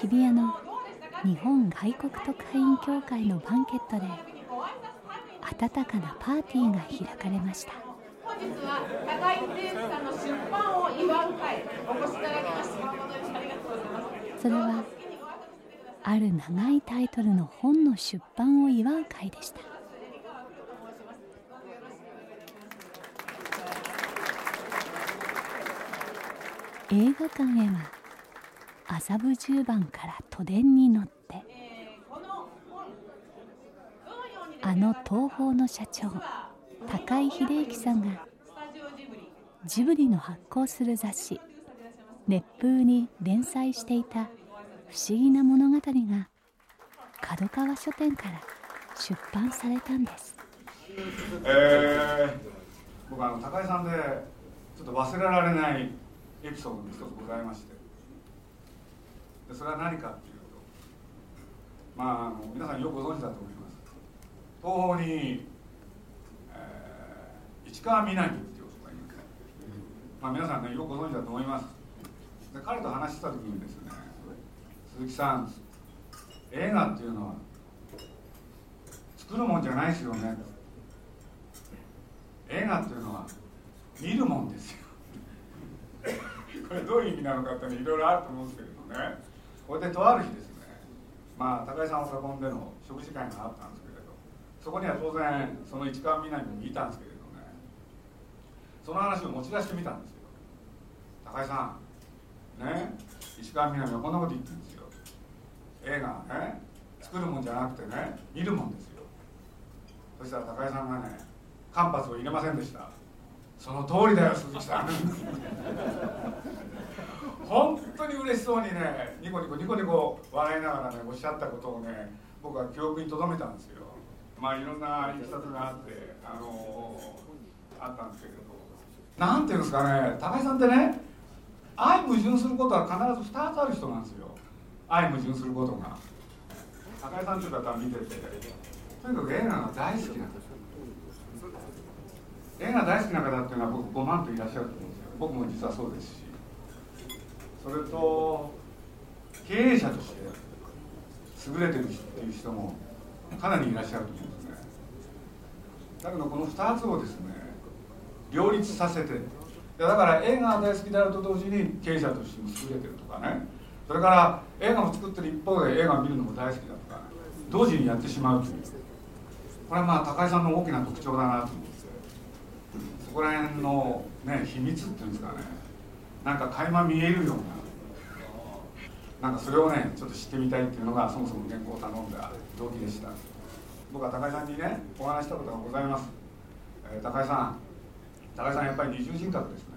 日比谷の日本外国特派員協会のバンケットで温かなパーティーが開かれました。本日は高井誠さんの出版を祝う会お越しいただきまして誠にありがとうございます。それはある長いタイトルの本の出版を祝う会でした。映画館へは麻布十番から都電に乗って。あの東宝の社長高井秀之さんがジブリの発行する雑誌「熱風」に連載していた不思議な物語が角川書店から出版されたんです。えー、僕あの高井さんでちょっと忘れられないエピソードが一つございまして。でそれは何かっていうとまああの皆さんよくご存知だと思います。東方に、えー、市川みなみっていう男がいますまあ皆さんねよくご存知だと思います。で彼と話した時にですね鈴木さん映画っていうのは作るもんじゃないですよね。映画っていうのは見るもんですよ。これどういう意味なのかっていろいろあると思うんですけどね。これでとある日ですねまあ高井さんを囲んでの食事会があったんですけれどそこには当然その市川みなみもいたんですけれどねその話を持ち出してみたんですよ。高井さんね石川みなみはこんなこと言ってるんですよ。映画ね作るもんじゃなくてね見るもんですよ。そしたら高井さんがね間髪を入れませんでした。その通りだよ鈴木さん。本当に嬉しそうにねニコニコニコニコ笑いながらねおっしゃったことをね僕は記憶に留めたんですよ。まあいろんないきさつがあってあのー、あったんですけどなんていうんですかね高井さんってね愛矛盾することは必ず2つある人なんですよ。愛矛盾することが。高井さんという方は見ててとにかく映画が大好きなんですよ映画大好きな方っていうのは僕5万といらっしゃると思うんですよ。僕も実はそうですし。それと経営者として優れてるっていう人もかなりいらっしゃると思うんですね。だけどこの2つをですね両立させてだから映画が大好きであると同時に経営者としても優れてるとかね。それから映画を作ってる一方で映画を見るのも大好きだとか同時にやってしまうという。これはまあ高井さんの大きな特徴だなと思って。そこら辺の、ね、秘密っていうんですかね。なんか垣間見えるようななんかそれをねちょっと知ってみたいっていうのがそもそも原稿を頼んだ動機でした。僕は高井さんにねお話したことがございます、えー、高井さん。高井さんやっぱり二重人格ですね。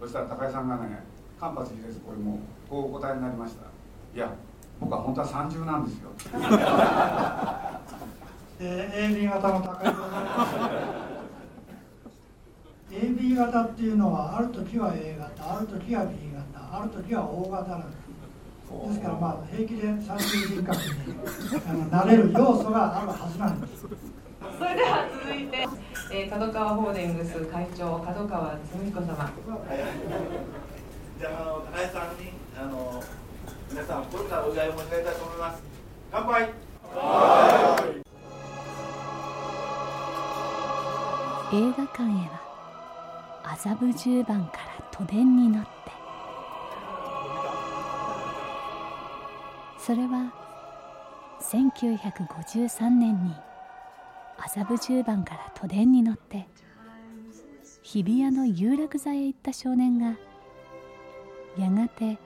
そしたら高井さんがね間髪入れずこれもこうお答えになりました。いや僕は本当は三重なんですよ。えー、AB 型の高井でございます AB 型っていうのはある時は A 型ある時は B 型ある時は O 型なんです。ですからまあ平気で三重人格にあのなれる要素があるはずなんです。それでは続いて、えー、角川ホールディングス会長角川澄彦様。じゃああの高橋さんにあの皆さん心からお祝い申し上げたいと思います。乾杯。映画館へは麻布十番から都電に乗ってそれは1953年に麻布十番から都電に乗って日比谷の有楽座へ行った少年がやがて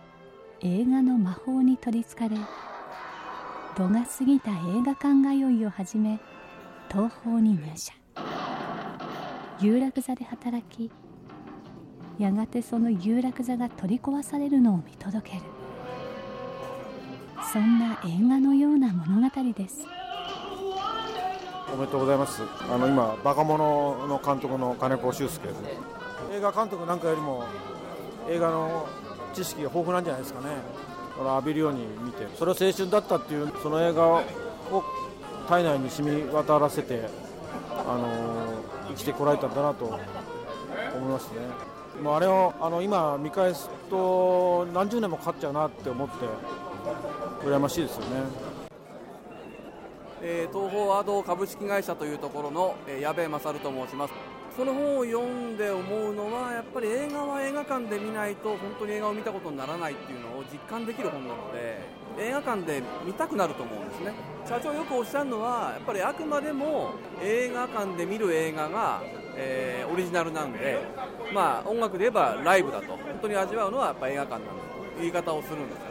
映画の魔法に取りつかれ度が過ぎた映画館通いを始め東宝に入社。有楽座で働きやがてその有楽座が取り壊されるのを見届ける。そんな映画のような物語です。おめでとうございます。あの今バカ者の監督の金子修介で。す映画監督なんかよりも映画の知識が豊富なんじゃないですかね。これ浴びるように見て。それは青春だったっていうその映画を体内に染み渡らせてあの生きてこられたんだなと思いますね。もうあれをあの今見返すと何十年もかかっちゃうなって思って。羨ましいですよね。えー、東宝アド株式会社というところの、えー、矢部勝と申します。この本を読んで思うのはやっぱり映画は映画館で見ないと本当に映画を見たことにならないっていうのを実感できる本なので映画館で見たくなると思うんですね。社長よくおっしゃるのはやっぱりあくまでも映画館で見る映画が、えー、オリジナルなんで、まあ、音楽で言えばライブだと本当に味わうのはやっぱ映画館なんだという言い方をするんです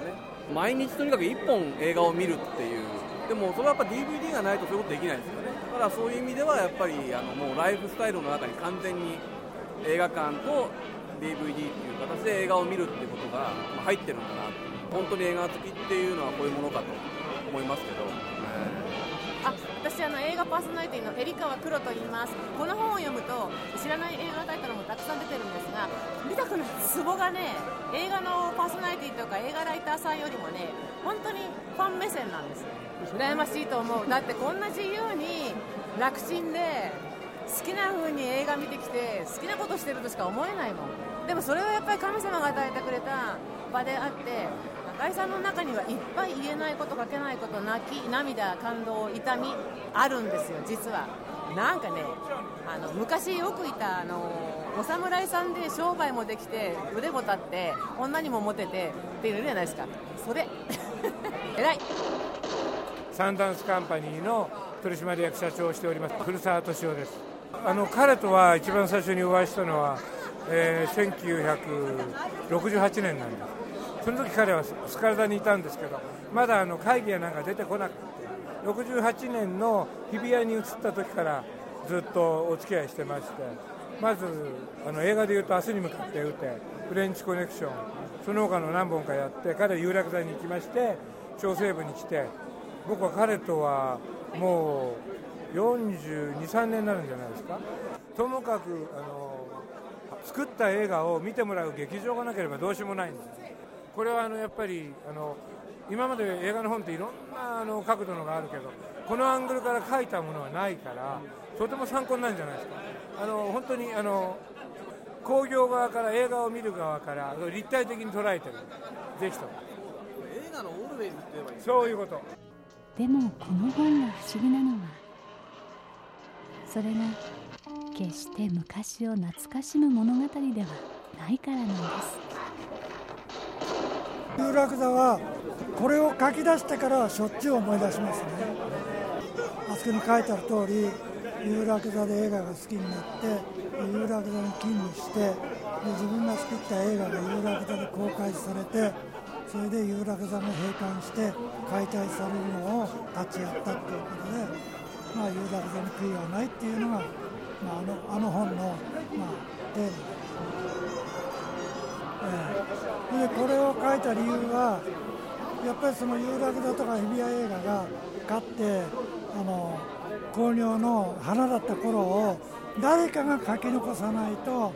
毎日とにかく1本映画を見るっていう。でもそれはやっぱ DVD がないとそういうことできないですよね。だからそういう意味ではやっぱりあのもうライフスタイルの中に完全に映画館と DVD っていう形で映画を見るっていうことが入ってるんだな本当に映画好きっていうのはこういうものかと思いますけど、私あの映画パーソナリティのエリカワクロと言います。この本を読むと知らない映画タイトルもたくさん出てるんですが見たくなるツボがね映画のパーソナリティとか映画ライターさんよりもね本当にファン目線なんです羨ましいと思う。だってこんな自由に楽ちんで好きな風に映画見てきて好きなことしてるとしか思えないもん。でもそれはやっぱり神様が与えてくれた場であって中井さんの中にはいっぱい言えないこと書けないこと泣き涙感動痛みあるんですよ実は。なんかねあの昔よくいたあのお侍さんで商売もできて腕も立って女にもモテてっていうじゃないですか。それ。偉い。サンダンスカンパニーの取締役社長をしております古澤敏夫です。あの彼とは一番最初にお会いしたのは、えー、1968年なんです。その時彼はスカルダにいたんですけどまだあの会議やなんか出てこなくて68年の日比谷に移った時からずっとお付き合いしてましてまずあの映画でいうと明日に向かって打てフレンチコネクションその他の何本かやって彼は有楽座に行きまして調整部に来て僕は彼とはもう423年になるんじゃないですか。ともかくあの作った映画を見てもらう劇場がなければどうしようもないんです。これはあのやっぱりあの今まで映画の本っていろんなあの角度のがあるけどこのアングルから書いたものはないからとても参考になるんじゃないですか。あの本当にあの興行側から映画を見る側から立体的に捉えてる。ぜひと映画のオールウェイズって言えばいいそういうこと。でもこの本が不思議なのはそれが決して昔を懐かしむ物語ではないからなんです有楽座はこれを書き出してからしょっちゅう思い出しますねあそこに書いてある通り有楽座で映画が好きになって有楽座に勤務してで自分が作った映画が有楽座で公開されてそれで有楽座が閉館して解体されるのを立ち会ったということで、まあ、有楽座に悔いはないっていうのが、まあ、あのあの本の、まあ、テーマです。でこれを書いた理由はやっぱりその有楽座とか日比谷映画が勝ってあの興行の花だった頃を誰かが書き残さないと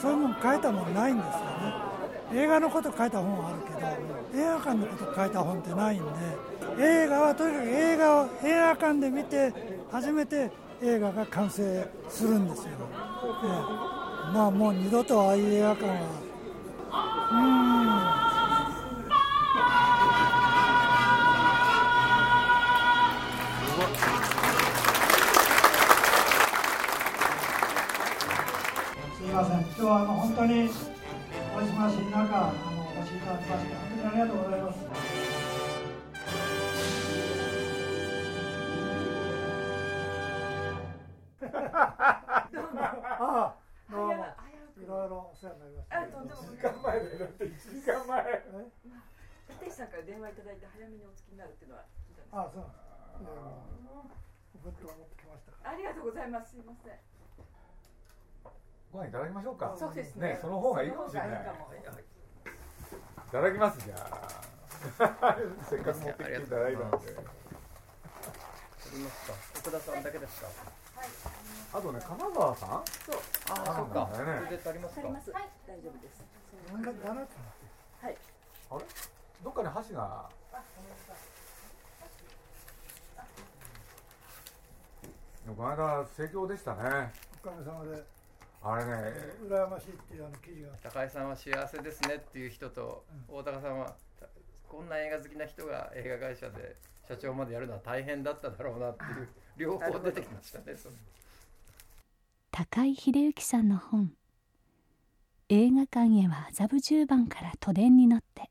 そういうもん書いたもんないんですよね。映画のこと書いた本はあるけど映画館のこと書いた本ってないんで映画はとにかく映画を映画館で見て初めて映画が完成するんですよ、ね、まあもう二度とああいう映画館は今日はあの本当にお忙しい中あのお越しいただきまして本当にありがとうございます ああどうもいろいろお世話になりました。あ、とんでも。時間前だよ。だって一時間前。立石さんから電話いただいて早めにお付きになるっていうのは聞いたんです。あ、っと思ってきましたありがとうございます。すいません。ご飯いただきましょうか。そうですね。ね、その方がいいかもしれない。いただきますじゃあ。せっかく持ってきていただいたので。りますか。奥田さんだけですか。はい。あとね、金沢さん？そう。ああ、そっか。それで足りますか。はい、大丈夫です。はい。あれ？どっかに箸が。この間盛況でしたね。おかげさまで。あれね。羨ましいっていうあの記事が。高井さんは幸せですねっていう人と、大高さんはこんな映画好きな人が映画会社で社長までやるのは大変だっただろうなっていう両方出てきましたね高井秀幸さんの本「映画館へは麻布十番から都電に乗って」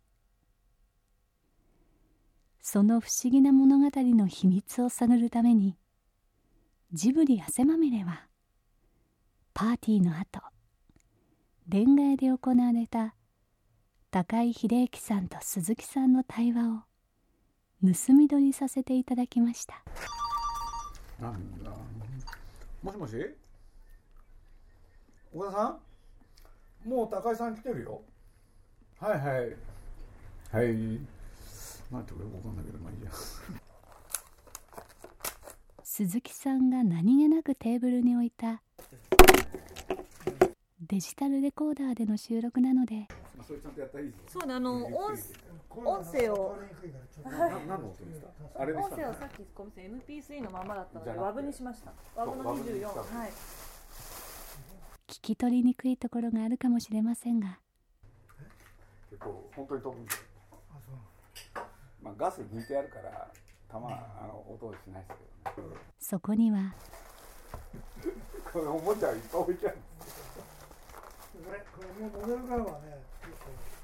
その不思議な物語の秘密を探るためにジブリ汗まみれはパーティーの後レンガ屋で行われた高井秀幸さんと鈴木さんの対話を盗み撮りさせていただきました。なんだ。もしもし？岡田さん？もう高井さん来てるよ。はいはい。はい。何言ってくれ分かんないけどまあいいや。鈴木さんが何気なくテーブルに置いたデジタルレコーダーでの収録なので。それちゃんとやったらいいぞそうねあの音音声を。何の音声をさっきごめんなさい MP3 のままだったのでワブにしました。ワブのワブに24したはい。聞き取りにくいところがあるかもしれませんが。結構本当に飛ぶんで。まあガス抜いてあるからたまあの音しないですけどね。そこにはこれおもちゃいっぱい置いてあるこれこれもうモデルガンはね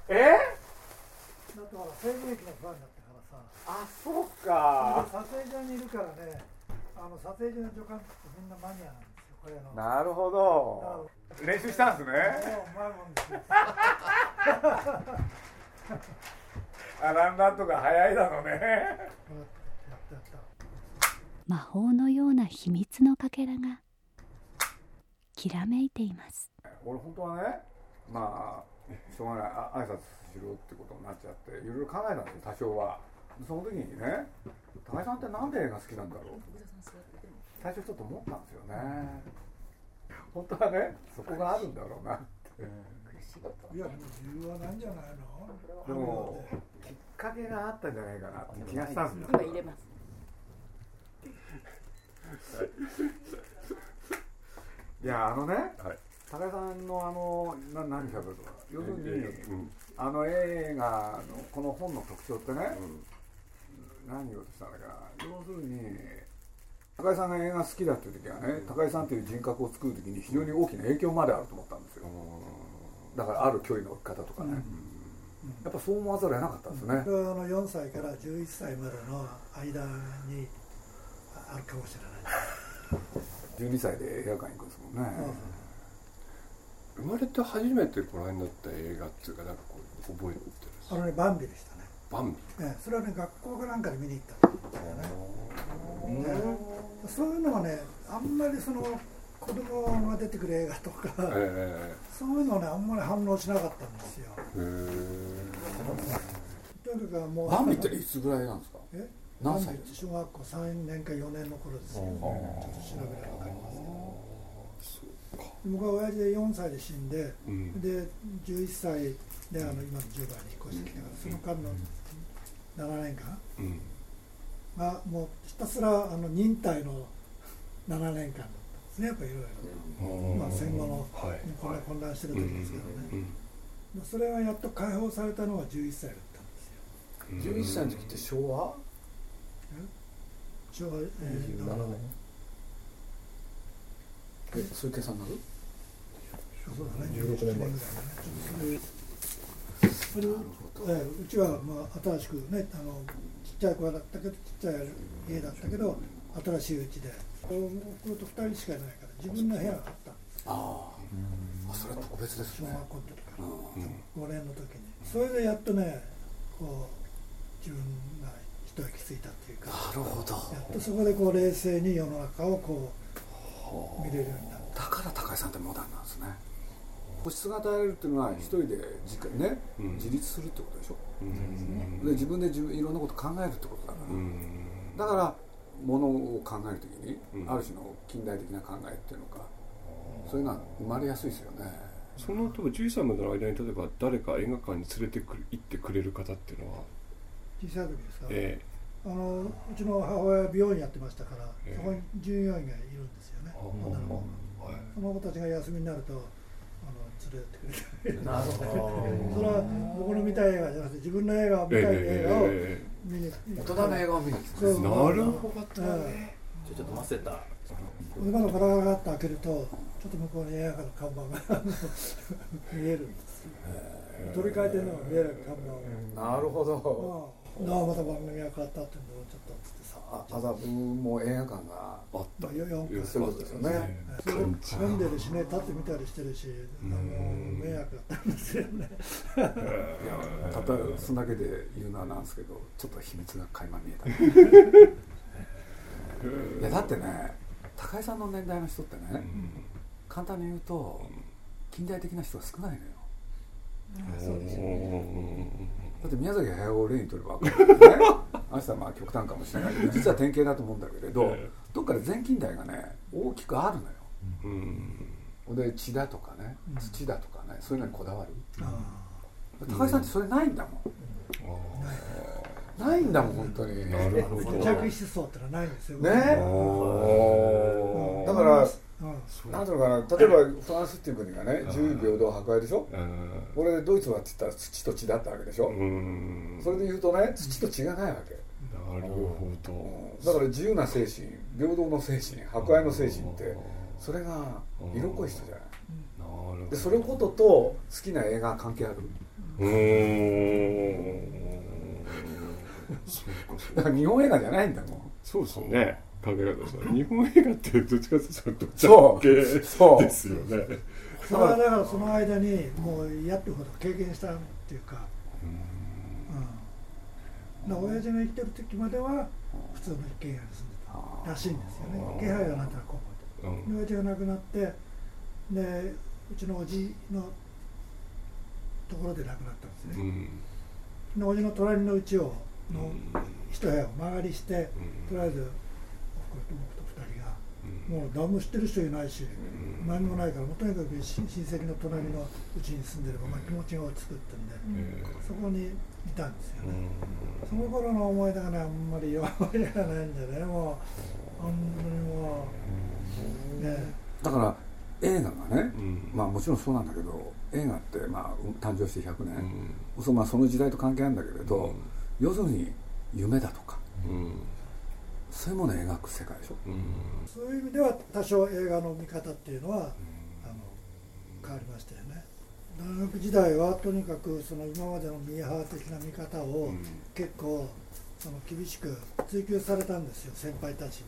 え？だってほら西部劇のファンだったからさ。あそうか。撮影所にいるからねあの撮影所の助監督ってみんなマニアなんですよこれの。なるほど。練習したんですね。もううまいもんですよ。あランダンとか早いだろうね 魔法のような秘密のかけらがきらめいています。俺本当はねまあしょうがない。あ挨拶しろってことになっちゃっていろいろ考えたんですよ多少は。その時にね高井さんってなんで映画好きなんだろう？最初ちょっと思ったんですよね。本当はねそこがあるんだろうなって。いや理由はないんじゃないの？でもきっかけがあったんじゃないかなって気がしたんですよ。今入れますいやあのね、高井さんのあのな何しゃべるとか要するに、あの映画のこの本の特徴ってね、何言おうとしたんだかな要するに高井さんが映画好きだっていう時はね、高井さんという人格を作る時に非常に大きな影響まであると思ったんですよ、だからある距離の置き方とかね、やっぱそう思わざるを得なかったんですね、あの4歳から11歳までの間にあるかもしれない。12歳で映画館行くんですもんね、生まれて初めてご覧になった映画っていうかなんかこう覚えてるあのねバンビでしたね。バンビ？ええそれはね学校かなんかで見に行った。んだよね、ええそういうのはねあんまりその子供が出てくる映画とか、えそういうのねあんまり反応しなかったんですよ。えへとにかくもうバンビっていつぐらいなんですか？え？何歳？バンビ小学校3年か4年の頃ですよ、ちょっと調べれば分かりますけど。僕は親父で4歳で死んで、うん。で11歳であの今の10番に引っ越してきたからその間の7年間うん。がもうひたすらあの忍耐の7年間だったんですね。やっぱりいろいろ、まあ、戦後の、はい。こんな混乱してる時ですけどね、うん。まあそれがやっと解放されたのが11歳だったんですよ。11歳の時って昭和？昭和、えー、27年。えそういう計算になる？そうだね。16年前。ぐらいだねそれでええうちはまあ新しくねあのちっちゃい子だったけどちっちゃい家だったけど新しいうちで。僕と2人しかいないから自分の部屋があった。ああそれは特別ですね。小学校の時から。5年の時に。それでやっとねこう自分が一息ついたっていうかなるほど。やっとそこでこう冷静に世の中をこう見れるようになった。だから高井さんってモダンなんですね。個室が与えられるっていうのは一人で自ね、自立するってことでしょ、で自分で自分いろんなこと考えるってことだから、だからものを考えるときに、ある種の近代的な考えっていうのかそういうのは生まれやすいですよね。その多分11歳までの間に例えば誰か映画館に連れてくる行ってくれる方っていうのは小さい時ですか、えあのうちの母親は美容院やってましたから、ええ。そこに従業員がいるんですよね、女の子。はその子たちが休みになるとあの連れてってくれるなるほど。それは僕の見たい映画じゃなくて自分の映画を見たい映画をえ見に大人の映画を見に来たそう。なるほど。ねちょちょっと待ってた。今のガラガラって開けるとちょっと向こうに映画の看板が見えるんです。取り替えてるのが見える看板が。なるほど。ああまた番組が変わったっていうちょっとつってさ。あ麻布も映画館があったよよそうですよね。それで読んでるしね立ってみたりしてるしあの迷惑だったんですよね。いやたとえそんだけで言うのはなんですけどちょっと秘密が垣間見えた。いやだってね高井さんの年代の人ってね、簡単に言うと近代的な人が少ないのよ。そうですよねだって宮崎駿を例にとれば分かるんだよね。あの人はまあ極端かもしれないけど実は典型だと思うんだけれど、どっかで全近代がね大きくあるのよ、で血だとかね土だとかねそういうのにこだわる、高井さんってそれないんだもん、ないんだもん本当に。なるほど。着思想ってのはないんですよ。ね。うん。だから、うんなんうのかな例えばフランスっていう国がね自由平等博愛でしょ、これでドイツはって言ったら土と血だったわけでしょ、それで言うとね土と血がないわけ。なるほど。だから自由な精神平等の精神博愛の精神ってそれが色濃い人じゃない？でそれことと好きな映画関係ある？うーん。日本映画じゃないんだもん。そうですよね考え方したら日本映画ってどっちかというとどっちですよね。それはだからその間にもう嫌ってほど経験したっていうか。うん。だから親父が生きてる時までは普通の一軒家に住んでたらしいんですよね。気配はなんとなく覚えてる。で親父が亡くなってでうちのおじのところで亡くなったんですね、でおじの隣の家をの一部屋を間借りして、とりあえず僕と二人が、もう何も知ってる人いないし、何もないからもうとにかく親親戚の隣のうちに住んでれば、まあ、気持ちが落ち着くってんで、そこにいたんですよね、その頃の思い出がねあんまり思い出がないんでね。もう本当にもう。ね。だから映画がね、まあもちろんそうなんだけど映画ってまあ誕生して100年、そうまあその時代と関係あるんだけれど、要するに夢だとか、そういうものを描く世界でしょ、そういう意味では多少映画の見方っていうのは、あの変わりましたよね。大学時代はとにかくその今までのミーハー的な見方を結構その厳しく追求されたんですよ先輩たちに。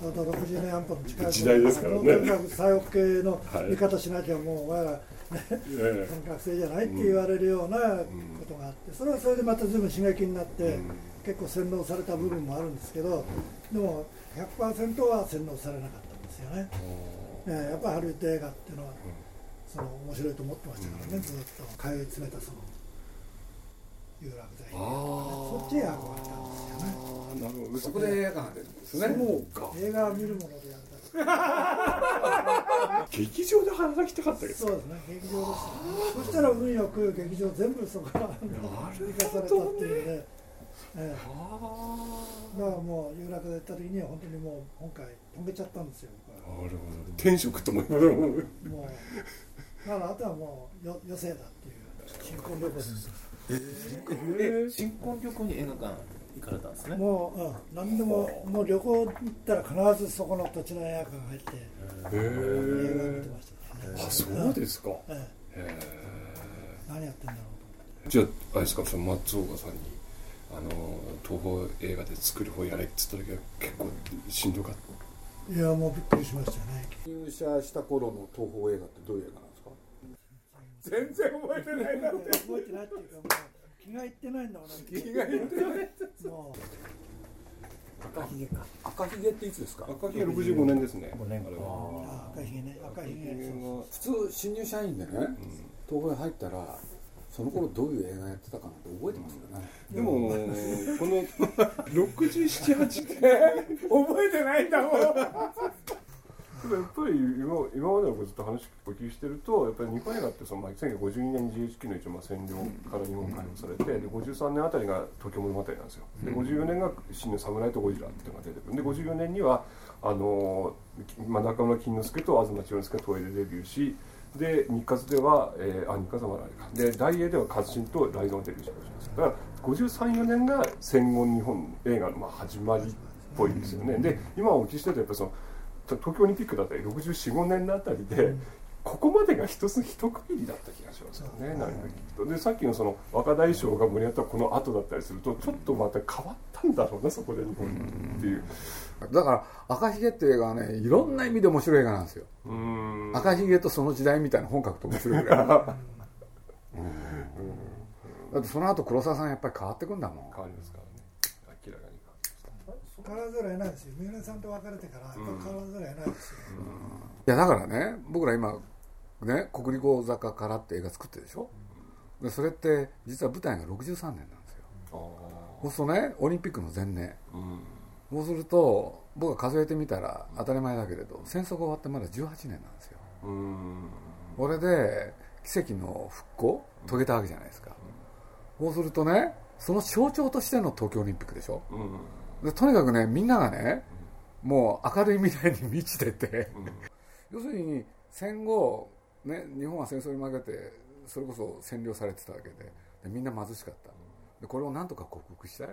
ちょうど60年安保の近い時代ですからね。とにかく左翼系の見方しなきゃもうお前ら、学生じゃないって言われるようなことがあってそれはそれでまた随分刺激になって、結構洗脳された部分もあるんですけどでも100%は洗脳されなかったんですよね。ねやっぱりハリウッド映画っていうのはその面白いと思ってましたからね、ずっと通い詰めたその有楽剤そっちへ憧れたんですよね。なるほど。そこで映画が出るんですね。映画を見るもので劇場で働きたかったですそうですね劇場ですそしたら運よく劇場全部そこから生かされたっていうね、ええ、だからもう有楽で行った時には本当にもう今回止めちゃったんですよなるほど転職と思いますもうだからあとはもうよ余生だっていう。新婚旅行です。え新婚旅行に映画館行かれたんですね。もう、うん、何でももう旅行行ったら必ずそこの土地の映画館入って映画見てましたね。あそうですか。ええ何やってんだろうじゃああれですかその松岡さんにあの東宝映画で作る方やれって言った時は結構しんどかった。いやもうびっくりしましたね。入社した頃の東宝映画ってどういう映画なんですか？全然覚えてないなって。覚えてないっていうかもう気がいってないんだもん気がいって。ない。もう。赤ひげか。赤ひげっていつですか？赤ひげ65年ですね。5年。あれは。赤ひげね。赤ひげ。普通新入社員でね、東宝に入ったらその頃どういう映画やってたかなって覚えてますよね、でもこの 678覚えてないんだもんでもやっぱり今今までのずっと話お聞きしてるとやっぱり日本映画ってその、まあ、1952年に GHQ の一応まあ占領から日本解放されて、で53年あたりが東京物語なんですよ。で54年が「真の侍とゴジラ」っていうのが出てくるで54年にはあの、まあ、中村金之助と東千代之助が東映でデビューしで日活では、えー、あ日活はまだあれか。で大映では活心とライドがデビューしました。だから534年が戦後日本映画のまあ始まりっぽいですよね。で今お聞きしてるとやっぱりその東京オリンピックだったり645年のあたりで、ここまでが一つ一区切りだった気がしますよね、何か聞くと。でさっきのその若大将が盛り上がったこの後だったりするとちょっとまた変わったんだろうなそこで日本っていう。だから赤ひげっていう映画はねいろんな意味で面白い映画なんですよ。赤ひげとその時代みたいな本格と面白いぐらい。だってその後黒沢さんやっぱり変わってくんだもん。変わります変わらざるを得ないですよ。三浦さんと別れてからやっぱ変わらざるを得ないですよ、いやだからね僕ら今ね国立講坂からって映画作ってるでしょ？でそれって実は舞台が63年なんですよ。そうするとねオリンピックの前年、そうすると僕が数えてみたら当たり前だけれど戦争が終わってまだ18年なんですよ。これで奇跡の復興遂げたわけじゃないですか、そうするとねその象徴としての東京オリンピックでしょ、でとにかくねみんながねもう明るい未来に満ちてて、要するに戦後、ね、日本は戦争に負けてそれこそ占領されてたわけで。でみんな貧しかった。でこれをなんとか克服したい？っ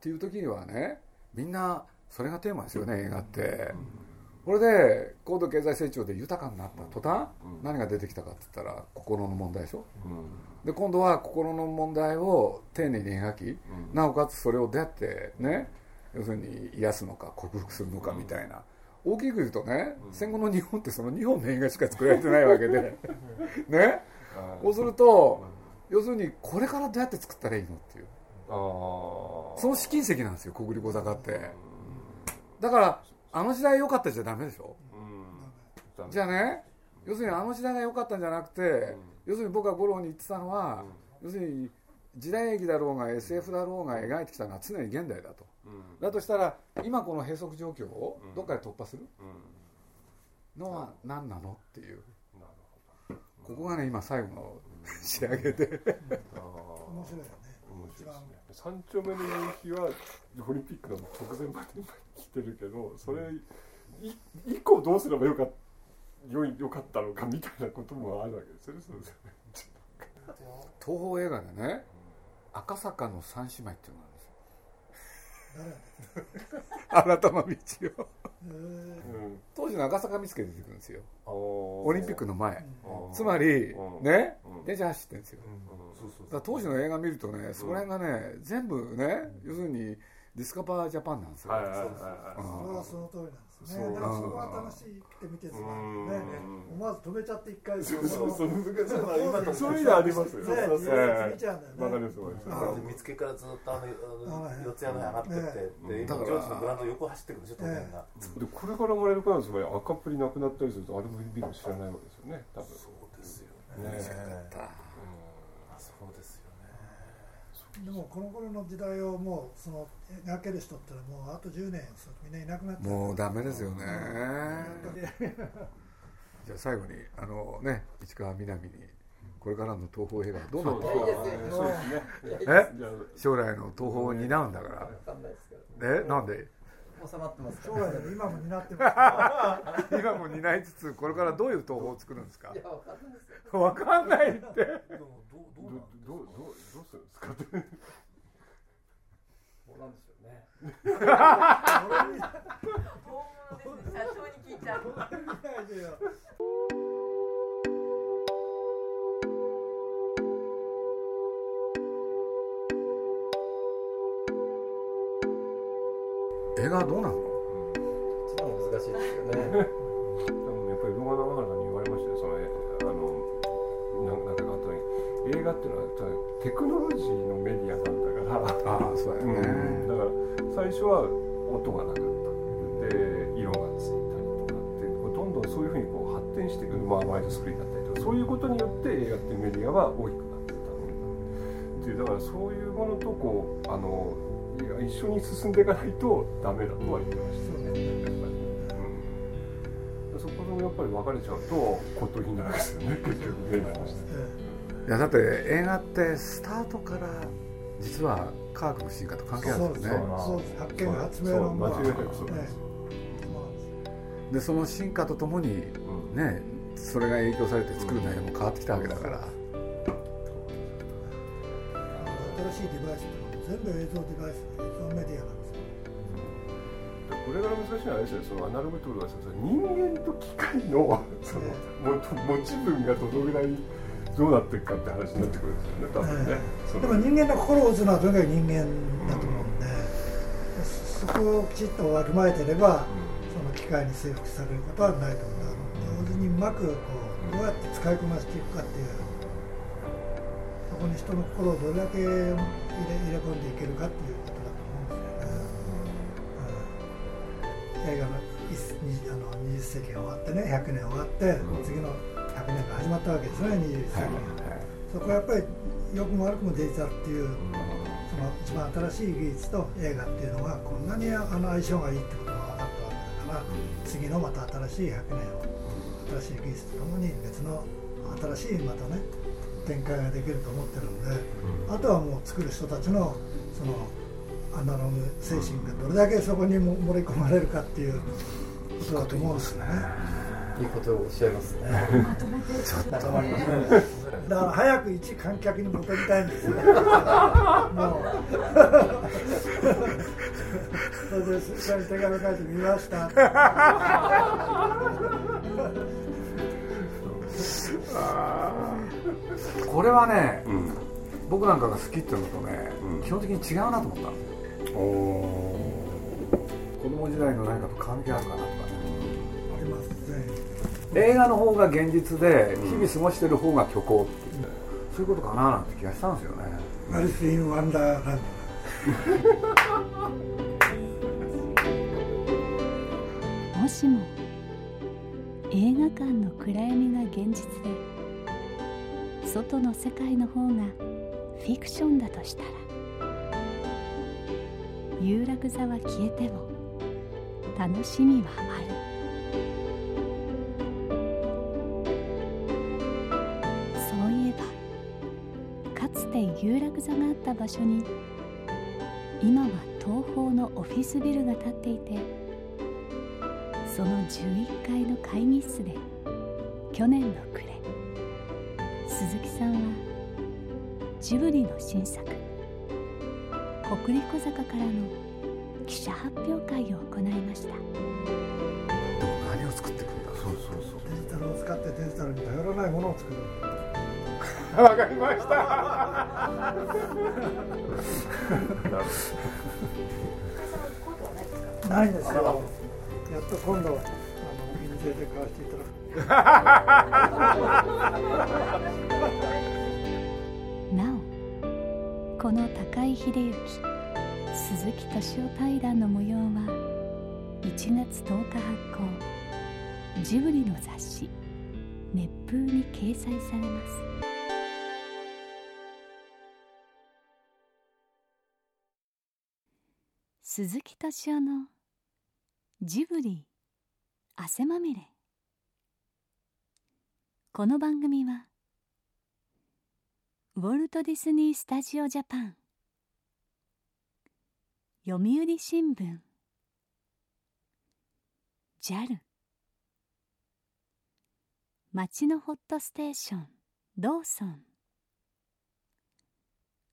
ていう時にはねみんなそれがテーマですよね映画って。これで高度経済成長で豊かになった途端、何が出てきたかって言ったら心の問題でしょ、で今度は心の問題を丁寧に描き、なおかつそれをどうやってね要するに癒すのか克服するのかみたいな、大きく言うとね、戦後の日本ってその2本の映画しか作られてないわけで。ね？そうすると要するにこれからどうやって作ったらいいのっていう。その試金石なんですよ国立小坂って。だからあの時代良かったじゃダメでしょ、じゃあね要するにあの時代が良かったんじゃなくて、要するに僕が五郎に言ってたのは、要するに時代劇だろうが SF だろうが描いてきたのは常に現代だと、だとしたら今この閉塞状況をどっかで突破する？のは何なのっていう、ここがね今最後の仕上げで。面白いよね。面白いですね。三丁目の夕日はオリンピックの直前まで来てるけどそれい以降どうすればよかよいよかったのかみたいなこともあるわけですよね。そうですよね。東宝映画でね赤坂の三姉妹っていうのが 新玉道夫当時の赤坂見附出てくるんですよ。オリンピックの前。つまりね電車走ってるんですよ。だ当時の映画見るとねそこら辺がね全部ね要するにディスカバージャパンなんですよ。それはその通りなんですねだからそこは楽しくて見てね思わず止めちゃって一回。そうそうそうそういうのありますよねそうそう見ちゃうんだよねわかります見つけからずっとあの四谷の上がってってで今ジョージのグラウンド横走ってくるでしょ当然がでこれからもらえるからつまり赤プリなくなったりするとあれもビル知らないわけですよね多分そうですよねでもこの頃の時代をもうその描ける人ってもうあと10年みんないなくなってもうダメですよね。じゃあ最後にあのね市川みなみにこれからの東宝映画どうなっていくか。え？将来の東宝を担うんだから。え？なんで？収まってます。将来でも今も担ってます。今も担いつつこれからどういう東宝を作るんですか？いやわかんないですよ。わかんないって。どうどうどうどどうどうするんですか？ってどうなんでしょ うね本物です社長に聞いちゃう映画はどうなの？一番難しいですよね。でもやっぱり動画長原さんに言われましたよそのあのななんかあと映画っていうのはテクノロジーのメディアなんだから。ああそうやね、うん、だから最初は音がなかったで色がついたりとかってどんどんそういうふうにこう発展していくまあワイドスクリーンだったりとかそういうことによって映画っていうメディアは大きくなってたっていう。だからそういうものとこうあのいや一緒に進んでいかないとダメだとは言ってましたよね。やっぱり、うん、そこもやっぱり別れちゃうと骨董品なわけですよね。結局現代としていやだって映画ってスタートから実は科学の進化と関係あるんですよね。そうです発見発明論間違いなくそうなんですでその進化とともにねそれが影響されて作る内容も変わってきたわけだから、新しいデバイス全部映像デバイス映像メディアなんですよこれから難しいのはあれですよそのアナログってことは人間と機械のそのも持ち分がどのぐらいどうなっていくかって話になってくるんですよね多分ね、でも人間の心を打つのはとにかく人間だと思うんで、うん、そこをきちっとわきまえてれば、その機械に征服されることはないと思う同時にうまくこうどうやって使いこなしていくかっていうそこに人の心をどれだけ入れ込んでいけるかっていうことだと思うんですよね。うん、映画のあの20世紀が終わってね100年終わって、次の100年が始まったわけですよね21世紀、はいはい、そこはやっぱり良くも悪くもデジタルっていう、その一番新しい技術と映画っていうのがこんなにあの相性がいいってことが分かったわけだから、次のまた新しい100年を新しい技術とともに別の新しいまたね展開ができると思ってるんで、あとはもう作る人たちのそのアナログ精神がどれだけそこにも盛り込まれるかっていうことだと思うんですね。いいことをおっしゃいますね。ちょっとまりますだから早く一観客に戻りたいんですよ。もう。それでそれに手紙書いてみました。これはね、うん、僕なんかが好きっていうのとね、うん、基本的に違うなと思ったんですよ。子供時代の何かと関係あるかなとかね。ありますね。映画の方が現実で日々過ごしてる方が虚構っていう、そういうことかななんて気がしたんですよね。アリス・イン・ワンダーランド。もしも映画館の暗闇が現実で外の世界の方がフィクションだとしたら有楽座は消えても楽しみはある。そういえばかつて有楽座があった場所に今は東宝のオフィスビルが建っていてその11階の会議室で去年の暮れ鈴木さんはジブリの新作「国立小坂」からの記者発表会を行いました。何を作っていくんだ。そうそうそう。デジタルを使ってデジタルに頼らないものを作る。わかりました。ないですよと今度あの印税で買わせていただくなおこの高井秀幸鈴木敏夫対談の模様は1月10日発行。ジブリの雑誌「熱風」に掲載されます鈴木敏夫のジブリ汗まみれ。この番組はウォルト・ディズニー・スタジオ・ジャパン読売新聞 JAL 町のホットステーションローソン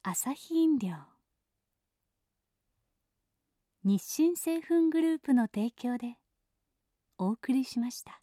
アサヒ飲料。日清製粉グループの提供でお送りしました。